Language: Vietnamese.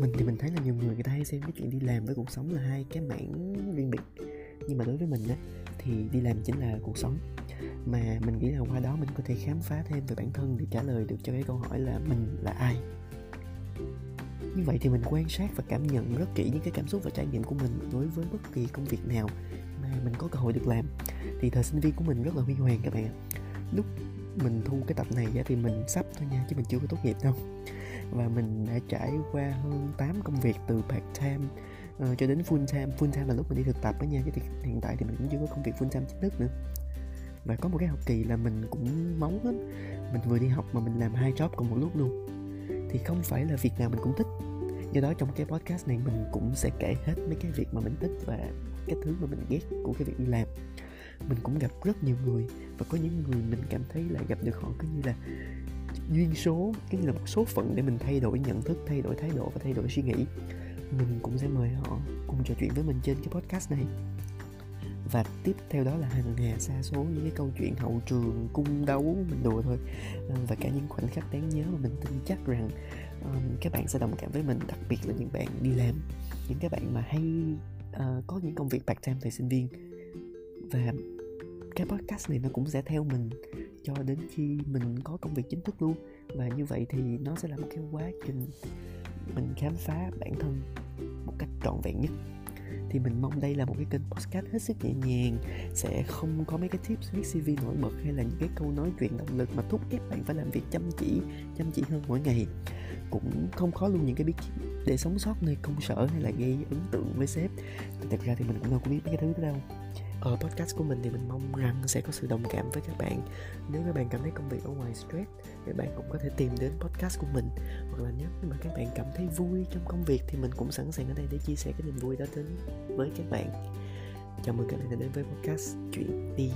mình thì mình thấy là nhiều người người ta hay xem cái chuyện đi làm với cuộc sống là hai cái mảng riêng biệt. Nhưng mà đối với mình á, thì đi làm chính là cuộc sống. Mà mình nghĩ là qua đó mình có thể khám phá thêm về bản thân để trả lời được cho cái câu hỏi là mình là ai. Như vậy thì mình quan sát và cảm nhận rất kỹ những cái cảm xúc và trải nghiệm của mình đối với bất kỳ công việc nào mà mình có cơ hội được làm. Thì thời sinh viên của mình rất là huy hoàng các bạn ạ. Lúc mình thu cái tập này thì mình sắp thôi nha chứ mình chưa có tốt nghiệp đâu. Và mình đã trải qua hơn 8 công việc từ part time uh, cho đến full time. Full time là lúc mình đi thực tập đó nha chứ thì hiện tại thì mình cũng chưa có công việc full time chính thức nữa. Và có một cái học kỳ là mình cũng máu hết. Mình vừa đi học mà mình làm hai job cùng một lúc luôn. Thì không phải là việc nào mình cũng thích. Do đó trong cái podcast này mình cũng sẽ kể hết mấy cái việc mà mình thích và cái thứ mà mình ghét của cái việc đi làm mình cũng gặp rất nhiều người và có những người mình cảm thấy là gặp được họ cứ như là duyên số cái như là một số phận để mình thay đổi nhận thức thay đổi thái độ và thay đổi suy nghĩ. Mình cũng sẽ mời họ cùng trò chuyện với mình trên cái podcast này. Và tiếp theo đó là hàng hà xa số những cái câu chuyện hậu trường cung đấu mình đùa thôi. Ờ, và cả những khoảnh khắc đáng nhớ mà mình tin chắc rằng um, các bạn sẽ đồng cảm với mình đặc biệt là những bạn đi làm. Những các bạn mà hay uh, có những công việc part time thời sinh viên và cái podcast này nó cũng sẽ theo mình cho đến khi mình có công việc chính thức luôn. Và như vậy thì nó sẽ là một cái quá trình mình khám phá bản thân một cách trọn vẹn nhất. Thì mình mong đây là một cái kênh podcast hết sức nhẹ nhàng, sẽ không có mấy cái tips viết cv nổi bật hay là những cái câu nói chuyện động lực mà thúc ép bạn phải làm việc chăm chỉ chăm chỉ hơn mỗi ngày. Cũng không khó luôn những cái bí kíp để sống sót nơi công sở hay là gây ấn tượng với sếp. Thật ra thì mình cũng đâu có biết mấy cái thứ đó đâu ở podcast của mình thì mình mong rằng sẽ có sự đồng cảm với các bạn. Nếu các bạn cảm thấy công việc ở ngoài stress, thì bạn cũng có thể tìm đến podcast của mình. Hoặc là nếu mà các bạn cảm thấy vui trong công việc, thì mình cũng sẵn sàng ở đây để chia sẻ cái niềm vui đó đến với các bạn. Chào mừng các bạn đã đến với podcast chuyện đi.